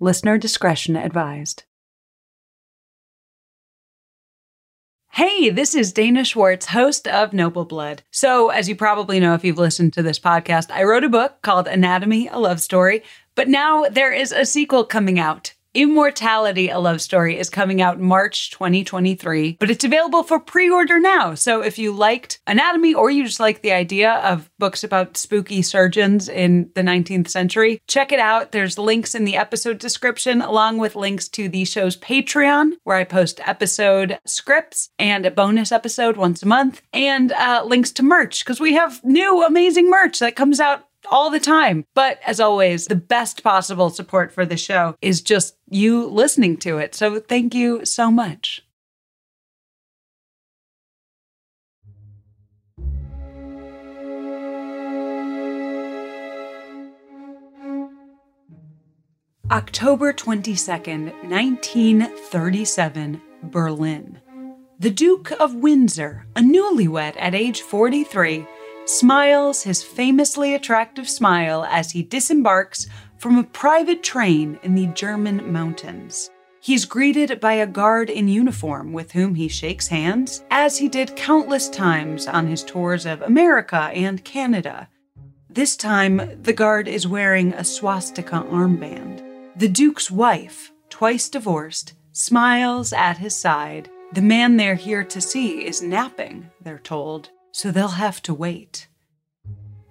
Listener discretion advised. Hey, this is Dana Schwartz, host of Noble Blood. So, as you probably know if you've listened to this podcast, I wrote a book called Anatomy, a Love Story, but now there is a sequel coming out. Immortality, a love story, is coming out March 2023, but it's available for pre order now. So if you liked anatomy or you just like the idea of books about spooky surgeons in the 19th century, check it out. There's links in the episode description, along with links to the show's Patreon, where I post episode scripts and a bonus episode once a month, and uh, links to merch, because we have new amazing merch that comes out all the time. But as always, the best possible support for the show is just you listening to it. So thank you so much. October 22nd, 1937, Berlin. The Duke of Windsor, a newlywed at age 43, smiles his famously attractive smile as he disembarks from a private train in the German mountains. He's greeted by a guard in uniform with whom he shakes hands, as he did countless times on his tours of America and Canada. This time, the guard is wearing a swastika armband. The Duke's wife, twice divorced, smiles at his side. The man they're here to see is napping, they're told, so they'll have to wait.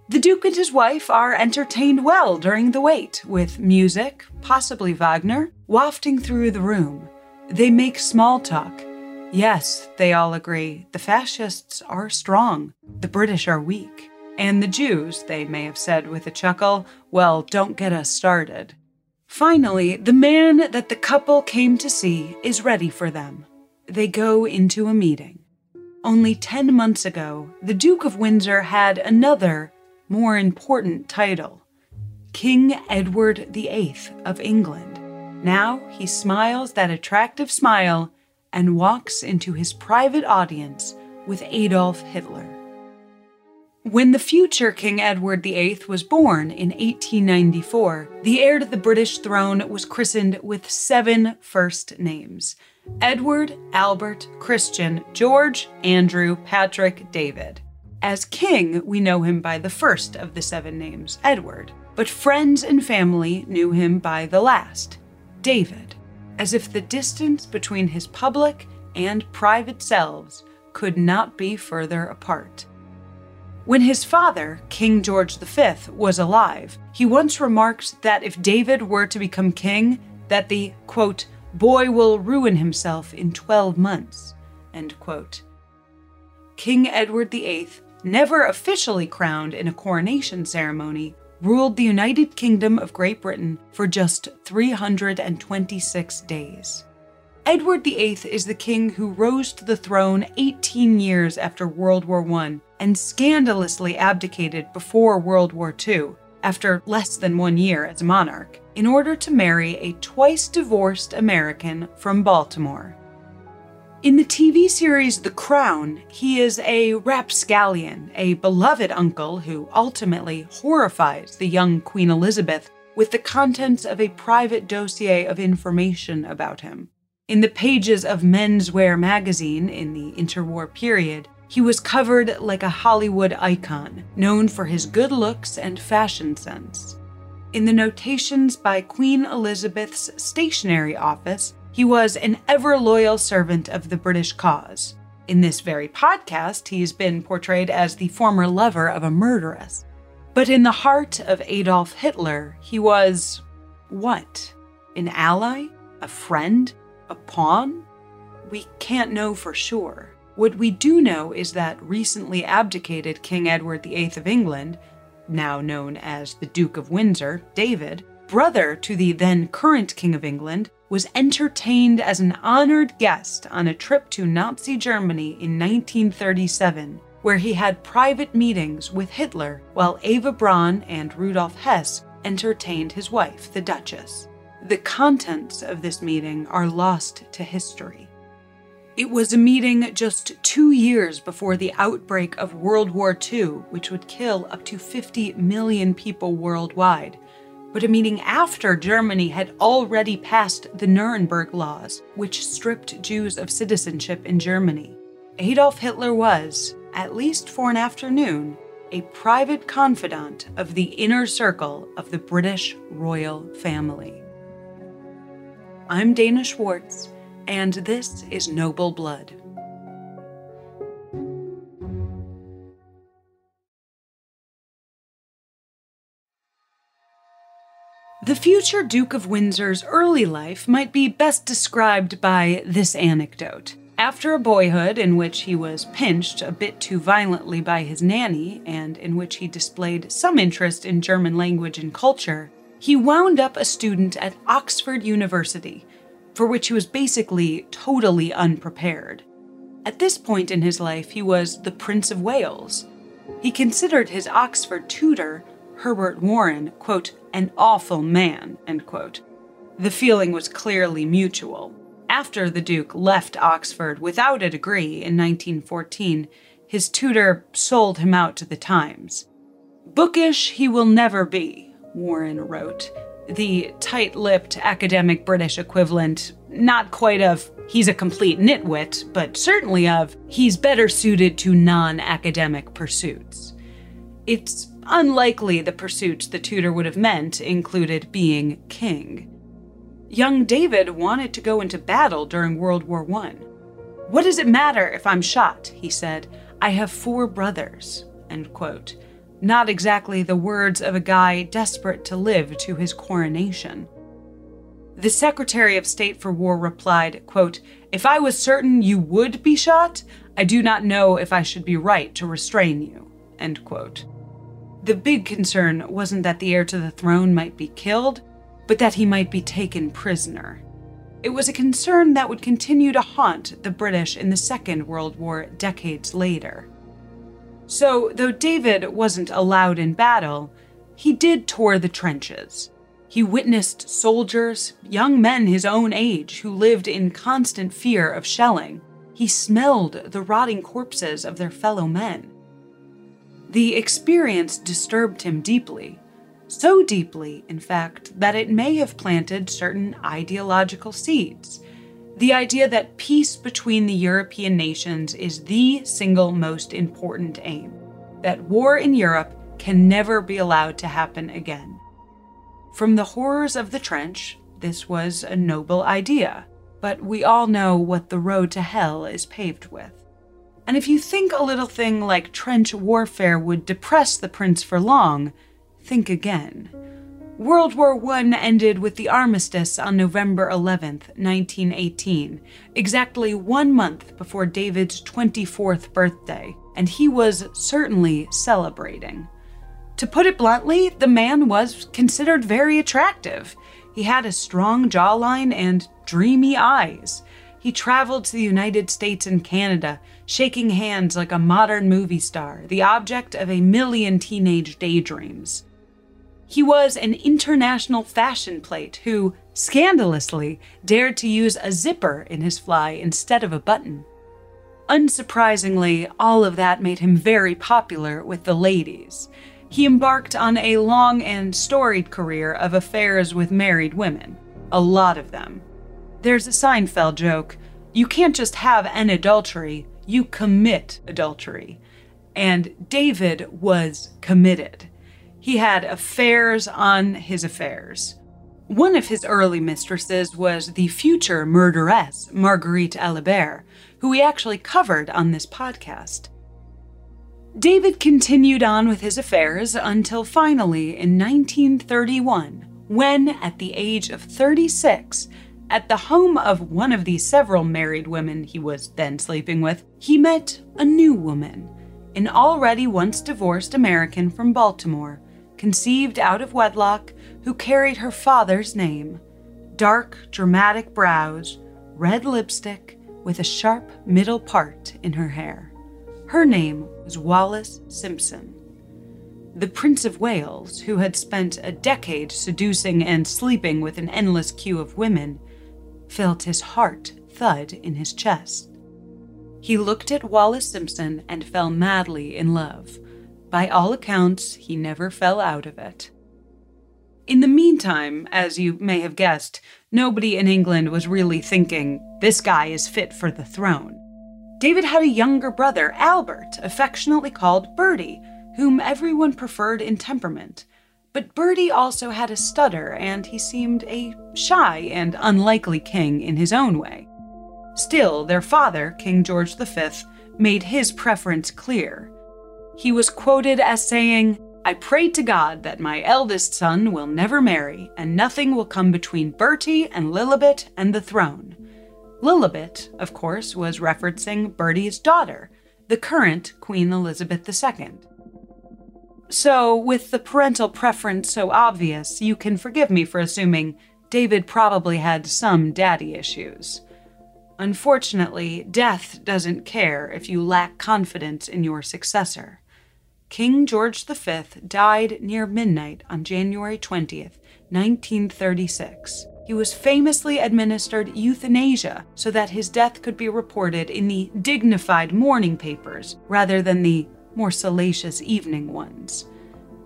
The Duke and his wife are entertained well during the wait, with music, possibly Wagner, wafting through the room. They make small talk. Yes, they all agree, the fascists are strong, the British are weak. And the Jews, they may have said with a chuckle, well, don't get us started. Finally, the man that the couple came to see is ready for them. They go into a meeting. Only 10 months ago, the Duke of Windsor had another, more important title King Edward VIII of England. Now he smiles that attractive smile and walks into his private audience with Adolf Hitler. When the future King Edward VIII was born in 1894, the heir to the British throne was christened with seven first names Edward, Albert, Christian, George, Andrew, Patrick, David. As king, we know him by the first of the seven names, Edward, but friends and family knew him by the last, David, as if the distance between his public and private selves could not be further apart. When his father, King George V, was alive, he once remarked that if David were to become king, that the quote, boy will ruin himself in 12 months. King Edward VIII, never officially crowned in a coronation ceremony, ruled the United Kingdom of Great Britain for just 326 days. Edward VIII is the king who rose to the throne 18 years after World War I and scandalously abdicated before World War II, after less than one year as monarch, in order to marry a twice divorced American from Baltimore. In the TV series The Crown, he is a rapscallion, a beloved uncle who ultimately horrifies the young Queen Elizabeth with the contents of a private dossier of information about him. In the pages of Men's Wear magazine in the interwar period, he was covered like a Hollywood icon, known for his good looks and fashion sense. In the notations by Queen Elizabeth's stationery office, he was an ever loyal servant of the British cause. In this very podcast, he's been portrayed as the former lover of a murderess. But in the heart of Adolf Hitler, he was what? An ally? A friend? A pawn? We can't know for sure. What we do know is that recently abdicated King Edward VIII of England, now known as the Duke of Windsor, David, brother to the then current King of England, was entertained as an honored guest on a trip to Nazi Germany in 1937, where he had private meetings with Hitler while Eva Braun and Rudolf Hess entertained his wife, the Duchess. The contents of this meeting are lost to history. It was a meeting just two years before the outbreak of World War II, which would kill up to 50 million people worldwide, but a meeting after Germany had already passed the Nuremberg Laws, which stripped Jews of citizenship in Germany. Adolf Hitler was, at least for an afternoon, a private confidant of the inner circle of the British royal family. I'm Dana Schwartz, and this is Noble Blood. The future Duke of Windsor's early life might be best described by this anecdote. After a boyhood in which he was pinched a bit too violently by his nanny, and in which he displayed some interest in German language and culture, he wound up a student at Oxford University, for which he was basically totally unprepared. At this point in his life, he was the Prince of Wales. He considered his Oxford tutor, Herbert Warren, quote, an awful man, end quote. The feeling was clearly mutual. After the Duke left Oxford without a degree in 1914, his tutor sold him out to the Times. Bookish he will never be, Warren wrote. The tight lipped academic British equivalent, not quite of he's a complete nitwit, but certainly of he's better suited to non academic pursuits. It's unlikely the pursuits the tutor would have meant included being king young David wanted to go into battle during World War I. What does it matter if I'm shot? he said. I have four brothers. End quote. Not exactly the words of a guy desperate to live to his coronation. The Secretary of State for War replied, quote, If I was certain you would be shot, I do not know if I should be right to restrain you. End quote. The big concern wasn't that the heir to the throne might be killed, but that he might be taken prisoner. It was a concern that would continue to haunt the British in the Second World War decades later. So, though David wasn't allowed in battle, he did tour the trenches. He witnessed soldiers, young men his own age, who lived in constant fear of shelling. He smelled the rotting corpses of their fellow men. The experience disturbed him deeply, so deeply, in fact, that it may have planted certain ideological seeds. The idea that peace between the European nations is the single most important aim, that war in Europe can never be allowed to happen again. From the horrors of the trench, this was a noble idea, but we all know what the road to hell is paved with. And if you think a little thing like trench warfare would depress the prince for long, think again. World War I ended with the armistice on November 11, 1918, exactly one month before David's 24th birthday, and he was certainly celebrating. To put it bluntly, the man was considered very attractive. He had a strong jawline and dreamy eyes. He traveled to the United States and Canada, shaking hands like a modern movie star, the object of a million teenage daydreams. He was an international fashion plate who, scandalously, dared to use a zipper in his fly instead of a button. Unsurprisingly, all of that made him very popular with the ladies. He embarked on a long and storied career of affairs with married women, a lot of them. There's a Seinfeld joke you can't just have an adultery, you commit adultery. And David was committed. He had affairs on his affairs. One of his early mistresses was the future murderess, Marguerite Alibert, who we actually covered on this podcast. David continued on with his affairs until finally in 1931, when, at the age of 36, at the home of one of the several married women he was then sleeping with, he met a new woman, an already once divorced American from Baltimore, conceived out of wedlock, who carried her father's name. Dark, dramatic brows, red lipstick, with a sharp middle part in her hair. Her name was Wallis Simpson. The Prince of Wales, who had spent a decade seducing and sleeping with an endless queue of women, felt his heart thud in his chest. He looked at Wallis Simpson and fell madly in love. By all accounts, he never fell out of it. In the meantime, as you may have guessed, nobody in England was really thinking, this guy is fit for the throne. David had a younger brother, Albert, affectionately called Bertie, whom everyone preferred in temperament. But Bertie also had a stutter, and he seemed a shy and unlikely king in his own way. Still, their father, King George V, made his preference clear. He was quoted as saying, I pray to God that my eldest son will never marry, and nothing will come between Bertie and Lilibet and the throne. Lilibet, of course, was referencing Bertie's daughter, the current Queen Elizabeth II. So, with the parental preference so obvious, you can forgive me for assuming David probably had some daddy issues. Unfortunately, death doesn't care if you lack confidence in your successor. King George V died near midnight on January 20th, 1936. He was famously administered euthanasia so that his death could be reported in the dignified morning papers rather than the more salacious evening ones.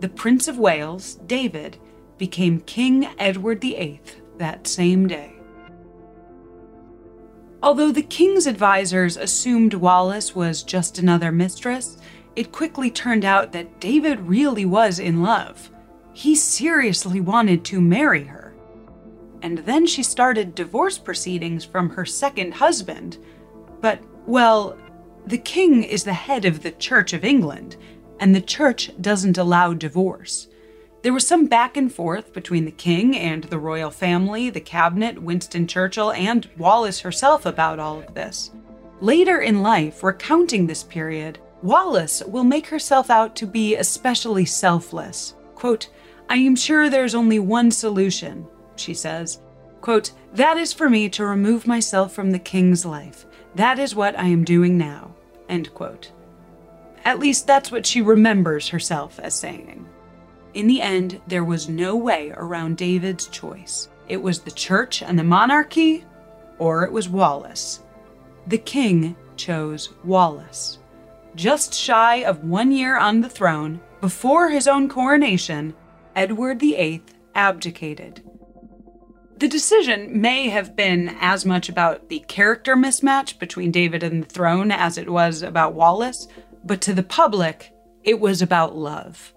The Prince of Wales, David, became King Edward VIII that same day. Although the king's advisors assumed Wallis was just another mistress, it quickly turned out that David really was in love. He seriously wanted to marry her. And then she started divorce proceedings from her second husband. But, well, the king is the head of the Church of England, and the church doesn't allow divorce. There was some back and forth between the king and the royal family, the cabinet, Winston Churchill, and Wallis herself about all of this. Later in life, recounting this period, Wallis will make herself out to be especially selfless. Quote, I am sure there's only one solution, she says. Quote, that is for me to remove myself from the king's life. That is what I am doing now. End quote. At least that's what she remembers herself as saying. In the end, there was no way around David's choice. It was the church and the monarchy, or it was Wallis. The king chose Wallis. Just shy of one year on the throne, before his own coronation, Edward VIII abdicated. The decision may have been as much about the character mismatch between David and the throne as it was about Wallis, but to the public, it was about love.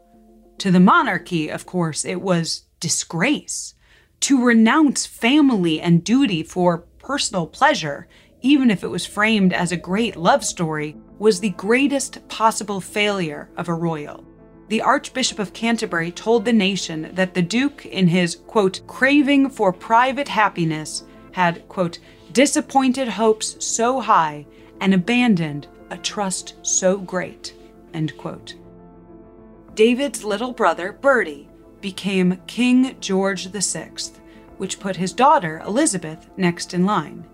To the monarchy, of course, it was disgrace. To renounce family and duty for personal pleasure, even if it was framed as a great love story, was the greatest possible failure of a royal the Archbishop of Canterbury told the nation that the Duke, in his, quote, craving for private happiness, had, quote, disappointed hopes so high and abandoned a trust so great, end quote. David's little brother, Bertie, became King George VI, which put his daughter, Elizabeth, next in line.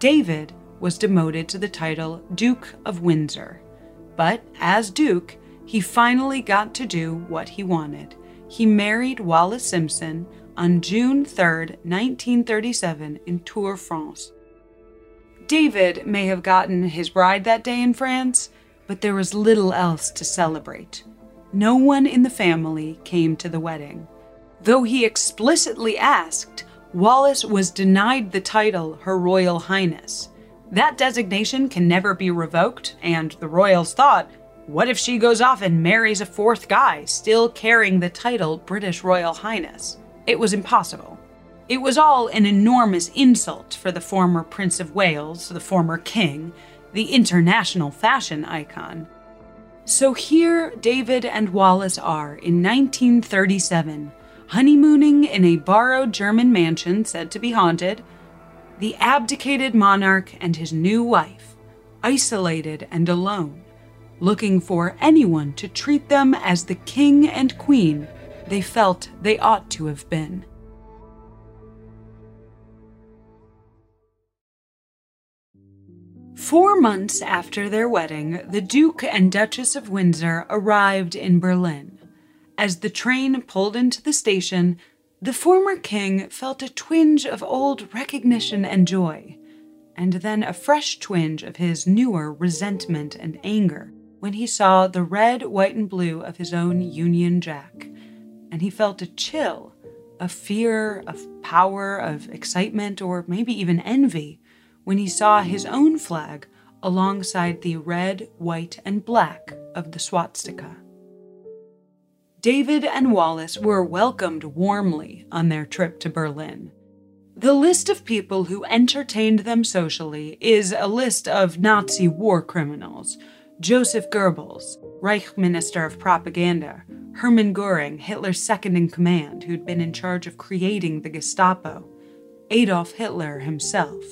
David was demoted to the title Duke of Windsor. But as Duke, he finally got to do what he wanted. He married Wallis Simpson on June 3, 1937, in Tours, France. David may have gotten his bride that day in France, but there was little else to celebrate. No one in the family came to the wedding. Though he explicitly asked, Wallis was denied the title Her Royal Highness. That designation can never be revoked, and the royals thought what if she goes off and marries a fourth guy, still carrying the title British Royal Highness? It was impossible. It was all an enormous insult for the former Prince of Wales, the former king, the international fashion icon. So here David and Wallis are in 1937, honeymooning in a borrowed German mansion said to be haunted, the abdicated monarch and his new wife, isolated and alone, looking for anyone to treat them as the king and queen they felt they ought to have been. Four months after their wedding, the Duke and Duchess of Windsor arrived in Berlin. As the train pulled into the station, the former king felt a twinge of old recognition and joy, and then a fresh twinge of his newer resentment and anger when he saw the red, white, and blue of his own Union Jack. And he felt a chill, a fear, of power, of excitement, or maybe even envy when he saw his own flag alongside the red, white, and black of the swastika. David and Wallis were welcomed warmly on their trip to Berlin. The list of people who entertained them socially is a list of Nazi war criminals Joseph Goebbels, Reich Minister of Propaganda, Hermann Goering, Hitler's second in command, who'd been in charge of creating the Gestapo, Adolf Hitler himself.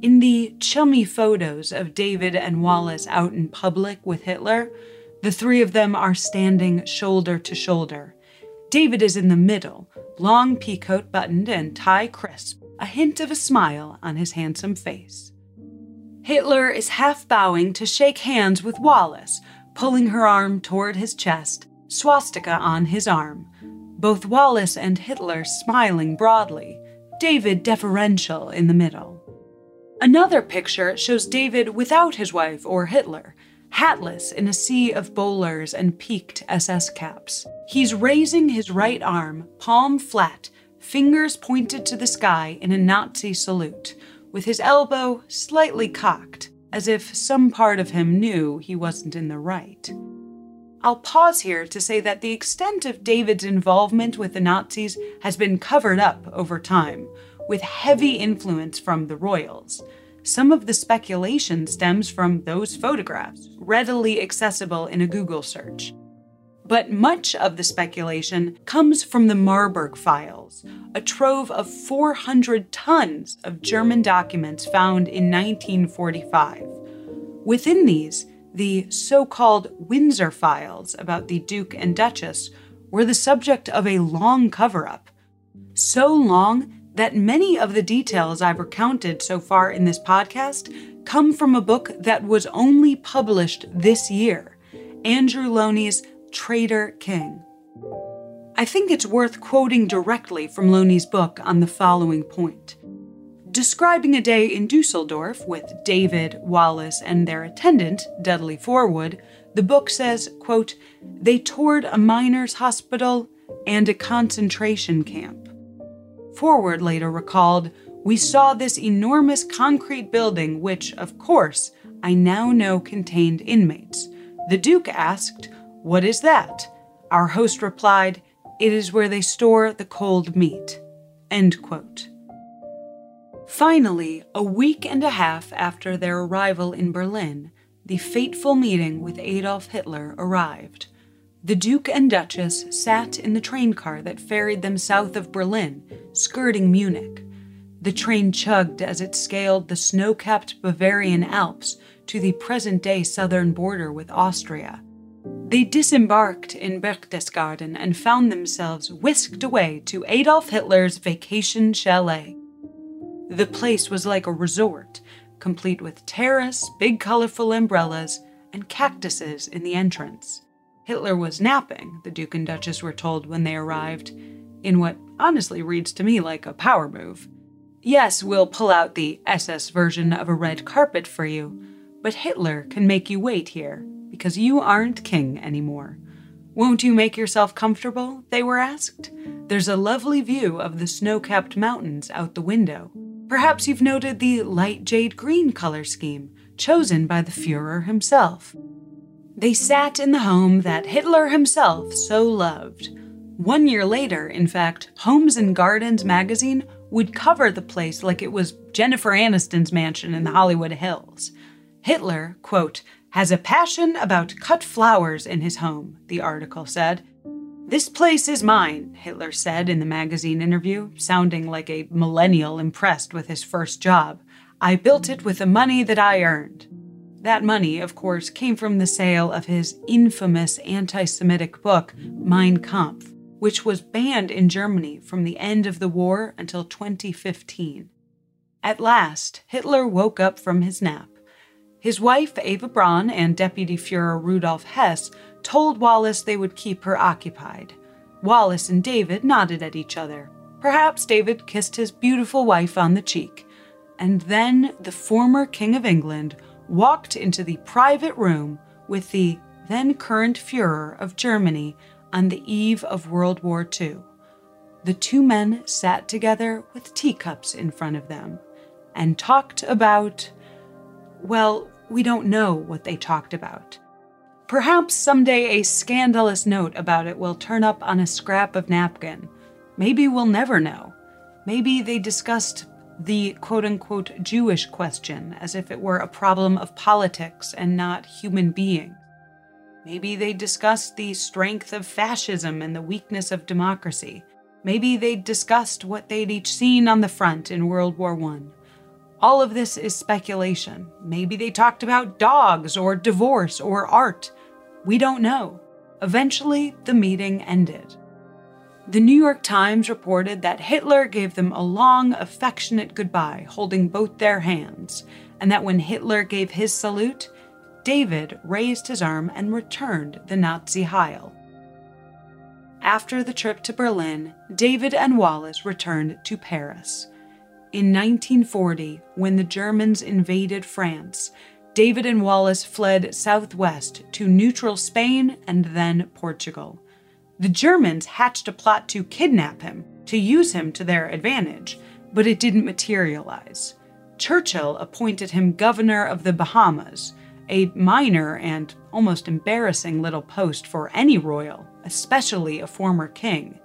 In the chummy photos of David and Wallis out in public with Hitler, the three of them are standing shoulder to shoulder. David is in the middle, long peacoat buttoned and tie crisp, a hint of a smile on his handsome face. Hitler is half bowing to shake hands with Wallis, pulling her arm toward his chest, swastika on his arm. Both Wallis and Hitler smiling broadly, David deferential in the middle. Another picture shows David without his wife or Hitler, hatless in a sea of bowlers and peaked SS caps. He's raising his right arm, palm flat, fingers pointed to the sky in a Nazi salute, with his elbow slightly cocked, as if some part of him knew he wasn't in the right. I'll pause here to say that the extent of David's involvement with the Nazis has been covered up over time, with heavy influence from the royals. Some of the speculation stems from those photographs, readily accessible in a Google search. But much of the speculation comes from the Marburg files, a trove of 400 tons of German documents found in 1945. Within these, the so called Windsor files about the Duke and Duchess were the subject of a long cover up. So long that many of the details I've recounted so far in this podcast come from a book that was only published this year Andrew Lownie's Traitor King. I think it's worth quoting directly from Lownie's book on the following point. Describing a day in Dusseldorf with David, Wallis, and their attendant, Dudley Forwood, the book says, quote, They toured a miners' hospital and a concentration camp. Forwood later recalled, We saw this enormous concrete building, which, of course, I now know contained inmates. The Duke asked, What is that? Our host replied, It is where they store the cold meat. End quote. Finally, a week and a half after their arrival in Berlin, the fateful meeting with Adolf Hitler arrived. The Duke and Duchess sat in the train car that ferried them south of Berlin, skirting Munich. The train chugged as it scaled the snow capped Bavarian Alps to the present day southern border with Austria. They disembarked in Berchtesgaden and found themselves whisked away to Adolf Hitler's vacation chalet. The place was like a resort, complete with terrace, big colorful umbrellas, and cactuses in the entrance. Hitler was napping, the Duke and Duchess were told when they arrived, in what honestly reads to me like a power move. Yes, we'll pull out the SS version of a red carpet for you, but Hitler can make you wait here, because you aren't king anymore. Won't you make yourself comfortable? They were asked. There's a lovely view of the snow capped mountains out the window. Perhaps you've noted the light jade green color scheme, chosen by the Fuhrer himself. They sat in the home that Hitler himself so loved. One year later, in fact, Homes and Gardens magazine would cover the place like it was Jennifer Aniston's mansion in the Hollywood Hills. Hitler, quote, has a passion about cut flowers in his home, the article said. This place is mine, Hitler said in the magazine interview, sounding like a millennial impressed with his first job. I built it with the money that I earned. That money, of course, came from the sale of his infamous anti Semitic book, Mein Kampf, which was banned in Germany from the end of the war until 2015. At last, Hitler woke up from his nap. His wife, Eva Braun, and Deputy Fuhrer Rudolf Hess told Wallis they would keep her occupied. Wallis and David nodded at each other. Perhaps David kissed his beautiful wife on the cheek. And then the former King of England walked into the private room with the then current Fuhrer of Germany on the eve of World War II. The two men sat together with teacups in front of them and talked about. Well, we don't know what they talked about. Perhaps someday a scandalous note about it will turn up on a scrap of napkin. Maybe we'll never know. Maybe they discussed the quote unquote Jewish question as if it were a problem of politics and not human beings. Maybe they discussed the strength of fascism and the weakness of democracy. Maybe they discussed what they'd each seen on the front in World War I. All of this is speculation. Maybe they talked about dogs or divorce or art. We don't know. Eventually, the meeting ended. The New York Times reported that Hitler gave them a long, affectionate goodbye, holding both their hands, and that when Hitler gave his salute, David raised his arm and returned the Nazi Heil. After the trip to Berlin, David and Wallis returned to Paris. In 1940, when the Germans invaded France, David and Wallis fled southwest to neutral Spain and then Portugal. The Germans hatched a plot to kidnap him, to use him to their advantage, but it didn't materialize. Churchill appointed him governor of the Bahamas, a minor and almost embarrassing little post for any royal, especially a former king.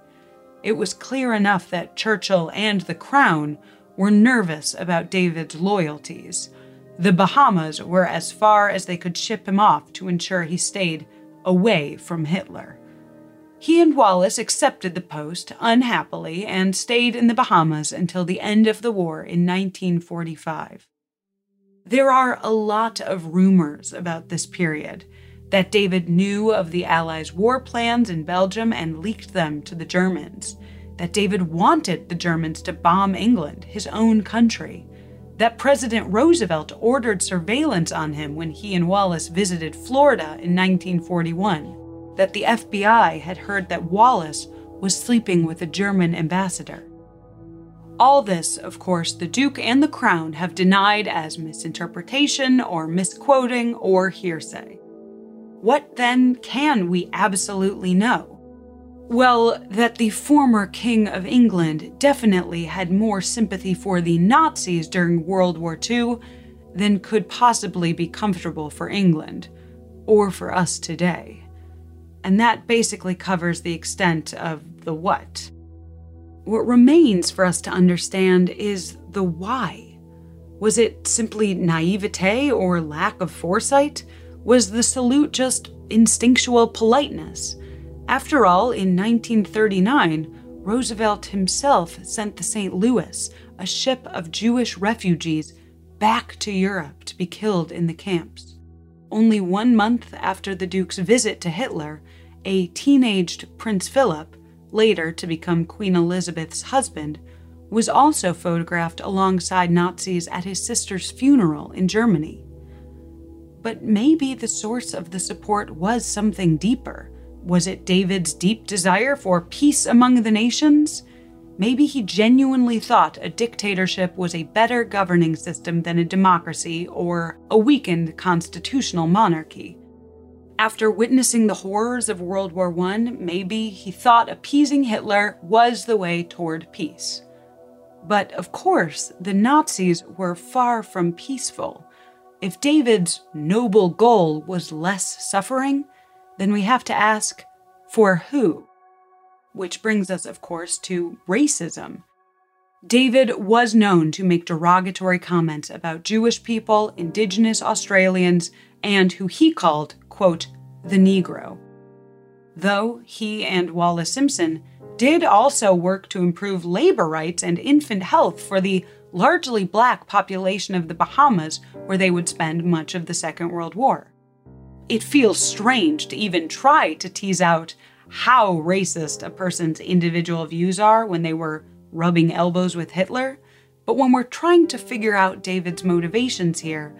It was clear enough that Churchill and the crown were nervous about David's loyalties the Bahamas were as far as they could ship him off to ensure he stayed away from Hitler. He and Wallis accepted the post unhappily and stayed in the Bahamas until the end of the war in 1945. There are a lot of rumors about this period that David knew of the Allies' war plans in Belgium and leaked them to the Germans, that David wanted the Germans to bomb England, his own country, that President Roosevelt ordered surveillance on him when he and Wallis visited Florida in 1941, that the FBI had heard that Wallis was sleeping with a German ambassador. All this, of course, the Duke and the Crown have denied as misinterpretation or misquoting or hearsay. What then can we absolutely know? Well, that the former King of England definitely had more sympathy for the Nazis during World War II than could possibly be comfortable for England, or for us today. And that basically covers the extent of the what. What remains for us to understand is the why. Was it simply naivete or lack of foresight? Was the salute just instinctual politeness? After all, in 1939, Roosevelt himself sent the St. Louis, a ship of Jewish refugees, back to Europe to be killed in the camps. Only one month after the Duke's visit to Hitler, a teenaged Prince Philip, later to become Queen Elizabeth's husband, was also photographed alongside Nazis at his sister's funeral in Germany. But maybe the source of the support was something deeper was it David's deep desire for peace among the nations? Maybe he genuinely thought a dictatorship was a better governing system than a democracy or a weakened constitutional monarchy. After witnessing the horrors of World War I, maybe he thought appeasing Hitler was the way toward peace. But of course, the Nazis were far from peaceful. If David's noble goal was less suffering, then we have to ask for who? Which brings us, of course, to racism. David was known to make derogatory comments about Jewish people, Indigenous Australians, and who he called, quote, the Negro. though he and Wallis Simpson did also work to improve labor rights and infant health for the largely black population of the Bahamas, where they would spend much of the Second World War. It feels strange to even try to tease out how racist a person's individual views are when they were rubbing elbows with Hitler, but when we're trying to figure out David's motivations here,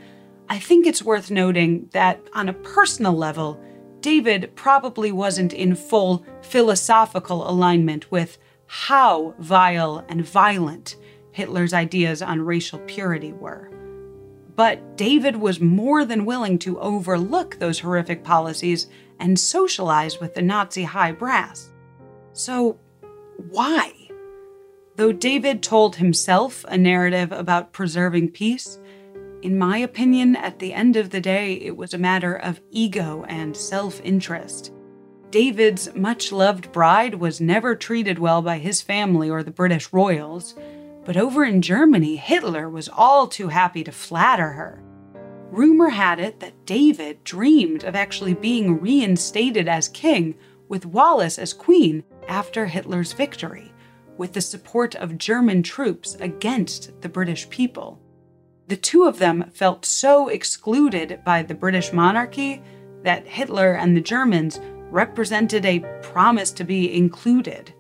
I think it's worth noting that on a personal level, David probably wasn't in full philosophical alignment with how vile and violent Hitler's ideas on racial purity were. But David was more than willing to overlook those horrific policies and socialize with the Nazi high brass. So, why? Though David told himself a narrative about preserving peace, in my opinion, at the end of the day, it was a matter of ego and self interest. David's much loved bride was never treated well by his family or the British royals, but over in Germany, Hitler was all too happy to flatter her. Rumor had it that David dreamed of actually being reinstated as king with Wallis as queen after Hitler's victory, with the support of German troops against the British people. The two of them felt so excluded by the British monarchy that Hitler and the Germans represented a promise to be included.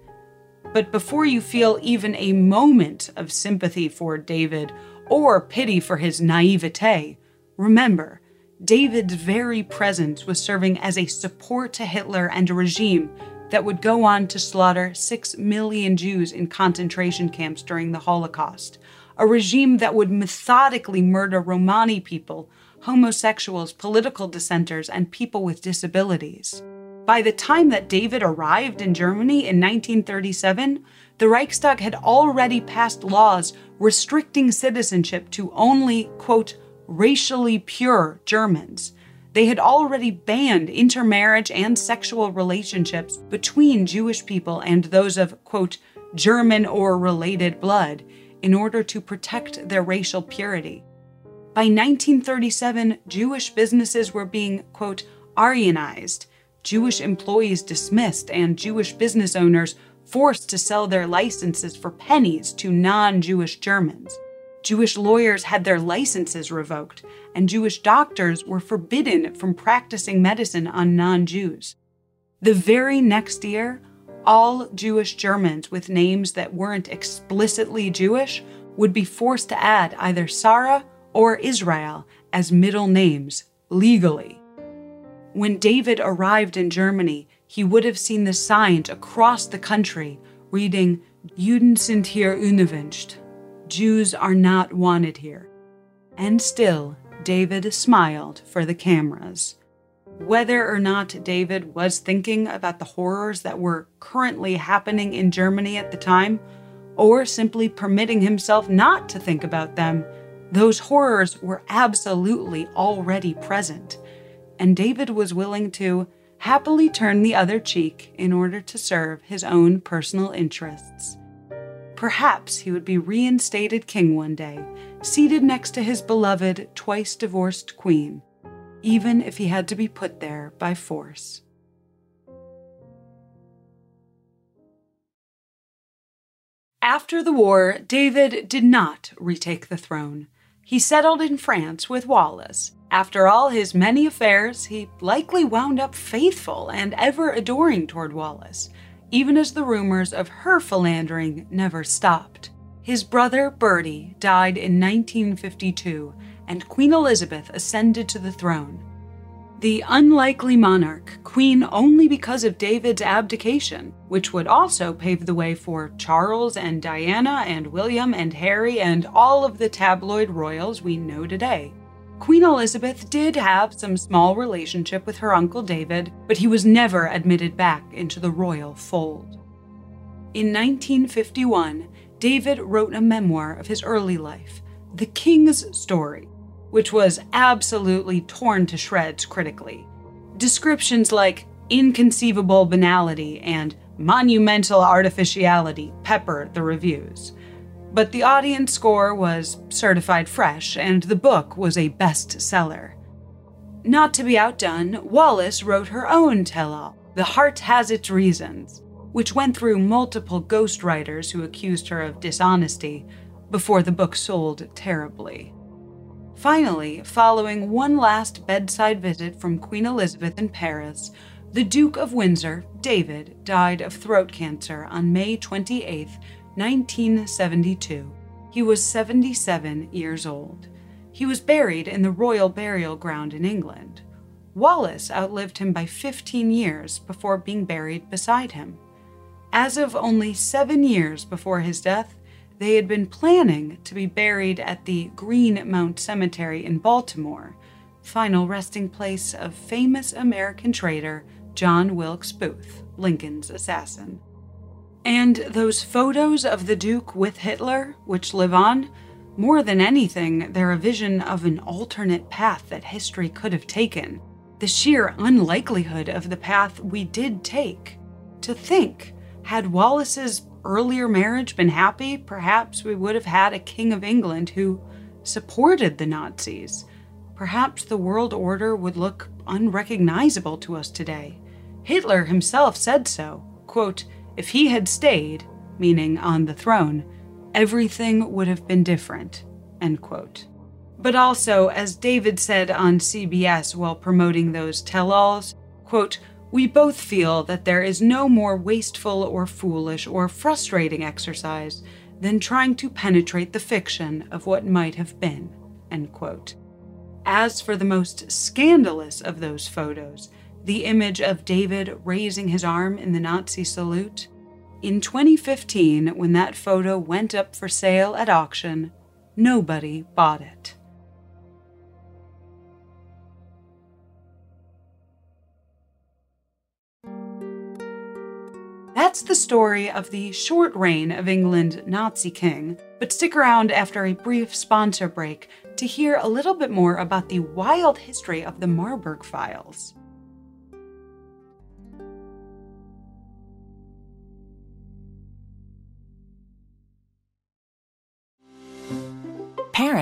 But before you feel even a moment of sympathy for David or pity for his naivete, remember, David's very presence was serving as a support to Hitler and a regime that would go on to slaughter six million Jews in concentration camps during the Holocaust, a regime that would methodically murder Romani people, homosexuals, political dissenters, and people with disabilities. By the time that David arrived in Germany in 1937, the Reichstag had already passed laws restricting citizenship to only, quote, racially pure Germans. They had already banned intermarriage and sexual relationships between Jewish people and those of, quote, German or related blood, in order to protect their racial purity. By 1937, Jewish businesses were being, quote, Aryanized, Jewish employees dismissed, and Jewish business owners forced to sell their licenses for pennies to non Jewish Germans. Jewish lawyers had their licenses revoked, and Jewish doctors were forbidden from practicing medicine on non Jews. The very next year, all Jewish Germans with names that weren't explicitly Jewish would be forced to add either Sarah or Israel as middle names legally. When David arrived in Germany, he would have seen the signs across the country reading, Juden sind hier unerwünscht. Jews are not wanted here. And still, David smiled for the cameras. Whether or not David was thinking about the horrors that were currently happening in Germany at the time, or simply permitting himself not to think about them, those horrors were absolutely already present, and David was willing to happily turn the other cheek in order to serve his own personal interests. Perhaps he would be reinstated king one day, seated next to his beloved, twice divorced queen even if he had to be put there by force. After the war, David did not retake the throne. He settled in France with Wallis. After all his many affairs, he likely wound up faithful and ever adoring toward Wallis, even as the rumors of her philandering never stopped. His brother Bertie died in 1952, and Queen Elizabeth ascended to the throne. The unlikely monarch, queen only because of David's abdication, which would also pave the way for Charles and Diana and William and Harry and all of the tabloid royals we know today. Queen Elizabeth did have some small relationship with her uncle David, but he was never admitted back into the royal fold. In 1951, David wrote a memoir of his early life, The King's Story, which was absolutely torn to shreds critically. Descriptions like inconceivable banality and monumental artificiality peppered the reviews. But the audience score was certified fresh, and the book was a bestseller. Not to be outdone, Wallis wrote her own tell all, The Heart Has Its Reasons, which went through multiple ghostwriters who accused her of dishonesty before the book sold terribly. Finally, following one last bedside visit from Queen Elizabeth in Paris, the Duke of Windsor, David, died of throat cancer on May 28, 1972. He was 77 years old. He was buried in the Royal Burial Ground in England. Wallis outlived him by 15 years before being buried beside him. As of only seven years before his death, they had been planning to be buried at the Greenmount Cemetery in Baltimore, final resting place of famous American traitor John Wilkes Booth, Lincoln's assassin. And those photos of the Duke with Hitler, which live on, more than anything, they're a vision of an alternate path that history could have taken. The sheer unlikelihood of the path we did take. To think, had Wallis's earlier marriage been happy, perhaps we would have had a King of England who supported the Nazis. Perhaps the world order would look unrecognizable to us today. Hitler himself said so. Quote, if he had stayed, meaning on the throne, everything would have been different. End quote. But also, as David said on CBS while promoting those tell alls, quote, we both feel that there is no more wasteful or foolish or frustrating exercise than trying to penetrate the fiction of what might have been. End quote. As for the most scandalous of those photos, the image of David raising his arm in the Nazi salute, in 2015, when that photo went up for sale at auction, nobody bought it. That's the story of the short reign of England Nazi king. But stick around after a brief sponsor break to hear a little bit more about the wild history of the Marburg Files.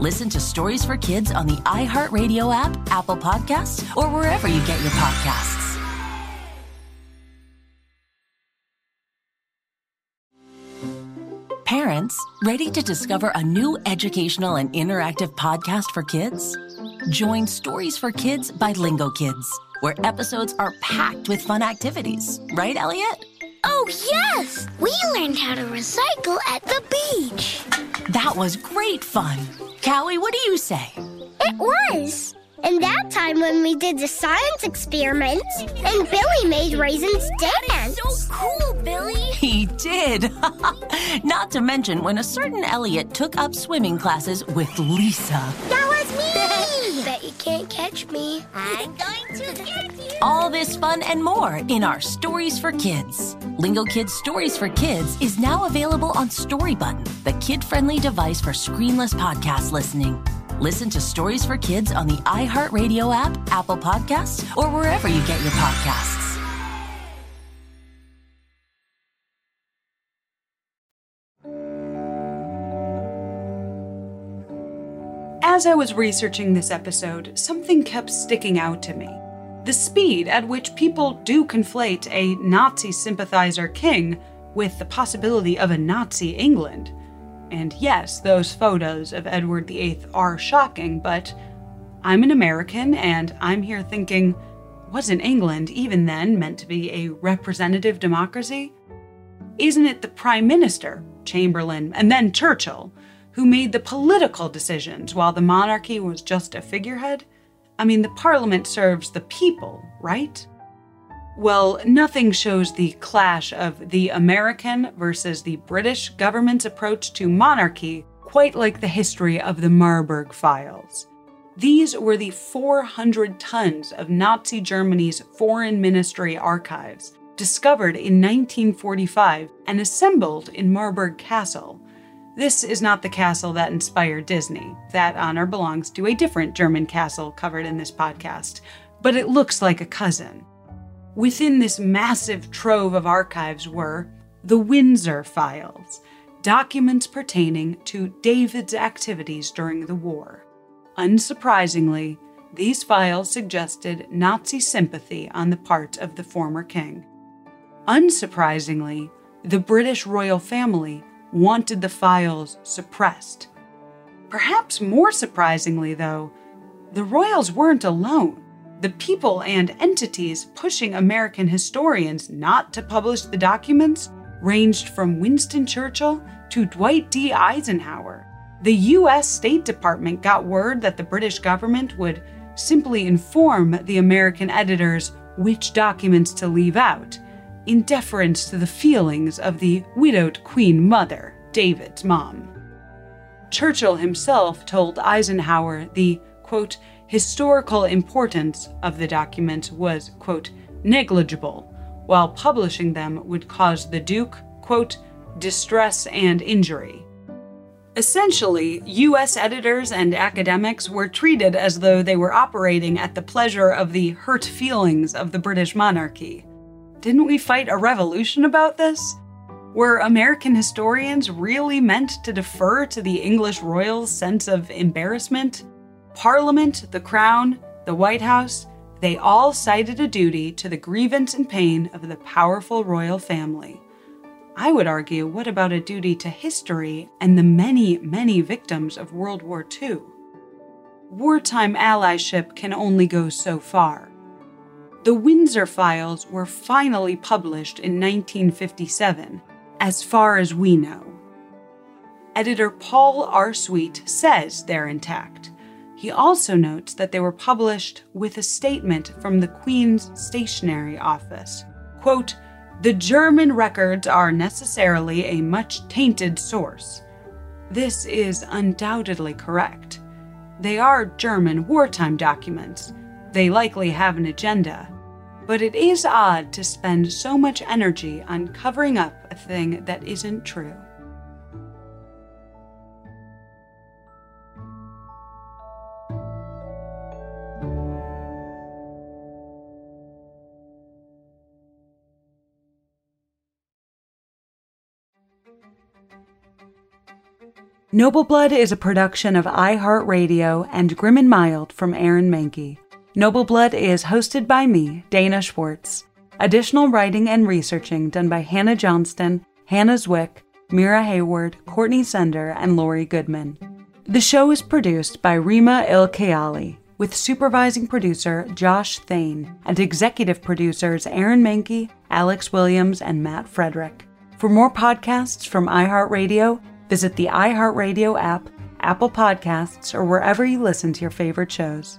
Listen to Stories for Kids on the iHeartRadio app, Apple Podcasts, or wherever you get your podcasts. Parents, ready to discover a new educational and interactive podcast for kids? Join Stories for Kids by Lingo Kids, where episodes are packed with fun activities. Right, Elliot? Oh, yes! We learned how to recycle at the beach. That was great fun. Callie, what do you say? It was. And that time when we did the science experiments and Billy made raisins dance. So cool, Billy. He did. Not to mention when a certain Elliot took up swimming classes with Lisa. That was me. Bet you can't catch me. I'm going to get you. All this fun and more in our Stories for Kids. Lingo Kids Stories for Kids is now available on Storybutton, the kid-friendly device for screenless podcast listening. Listen to Stories for Kids on the iHeartRadio app, Apple Podcasts, or wherever you get your podcasts. As I was researching this episode, something kept sticking out to me. The speed at which people do conflate a Nazi sympathizer king with the possibility of a Nazi England. And yes, those photos of Edward VIII are shocking, but I'm an American and I'm here thinking, wasn't England, even then, meant to be a representative democracy? Isn't it the Prime Minister, Chamberlain, and then Churchill, who made the political decisions while the monarchy was just a figurehead? I mean, the parliament serves the people, right? Well, nothing shows the clash of the American versus the British government's approach to monarchy quite like the history of the Marburg files. These were the 400 tons of Nazi Germany's foreign ministry archives, discovered in 1945 and assembled in Marburg Castle. This is not the castle that inspired Disney. That honor belongs to a different German castle covered in this podcast, but it looks like a cousin. Within this massive trove of archives were the Windsor Files, documents pertaining to David's activities during the war. Unsurprisingly, these files suggested Nazi sympathy on the part of the former king. Unsurprisingly, the British royal family wanted the files suppressed. Perhaps more surprisingly, though, the royals weren't alone. The people and entities pushing American historians not to publish the documents ranged from Winston Churchill to Dwight D. Eisenhower. The US State Department got word that the British government would simply inform the American editors which documents to leave out, in deference to the feelings of the widowed Queen Mother, David's mom. Churchill himself told Eisenhower the, quote, historical importance of the documents was, quote, negligible, while publishing them would cause the Duke, quote, distress and injury. Essentially, US editors and academics were treated as though they were operating at the pleasure of the hurt feelings of the British monarchy. Didn't we fight a revolution about this? Were American historians really meant to defer to the English royals' sense of embarrassment? Parliament, the Crown, the White House, they all cited a duty to the grievance and pain of the powerful royal family. I would argue, what about a duty to history and the many, many victims of World War II? Wartime allyship can only go so far. The Windsor Files were finally published in 1957, as far as we know. Editor Paul R. Sweet says they're intact. He also notes that they were published with a statement from the Queen's Stationery Office. Quote, the German records are necessarily a much tainted source. This is undoubtedly correct. They are German wartime documents. They likely have an agenda. But it is odd to spend so much energy on covering up a thing that isn't true. Noble Blood is a production of iHeartRadio and Grim and Mild from Aaron Mahnke. Noble Blood is hosted by me, Dana Schwartz. Additional writing and researching done by Hannah Johnston, Hannah Zwick, Mira Hayward, Courtney Sender, and Lori Goodman. The show is produced by Rima Ilkayali, with supervising producer Josh Thane and executive producers Aaron Mahnke, Alex Williams, and Matt Frederick. For more podcasts from iHeartRadio, Visit the iHeartRadio app, Apple Podcasts, or wherever you listen to your favorite shows.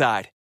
outside.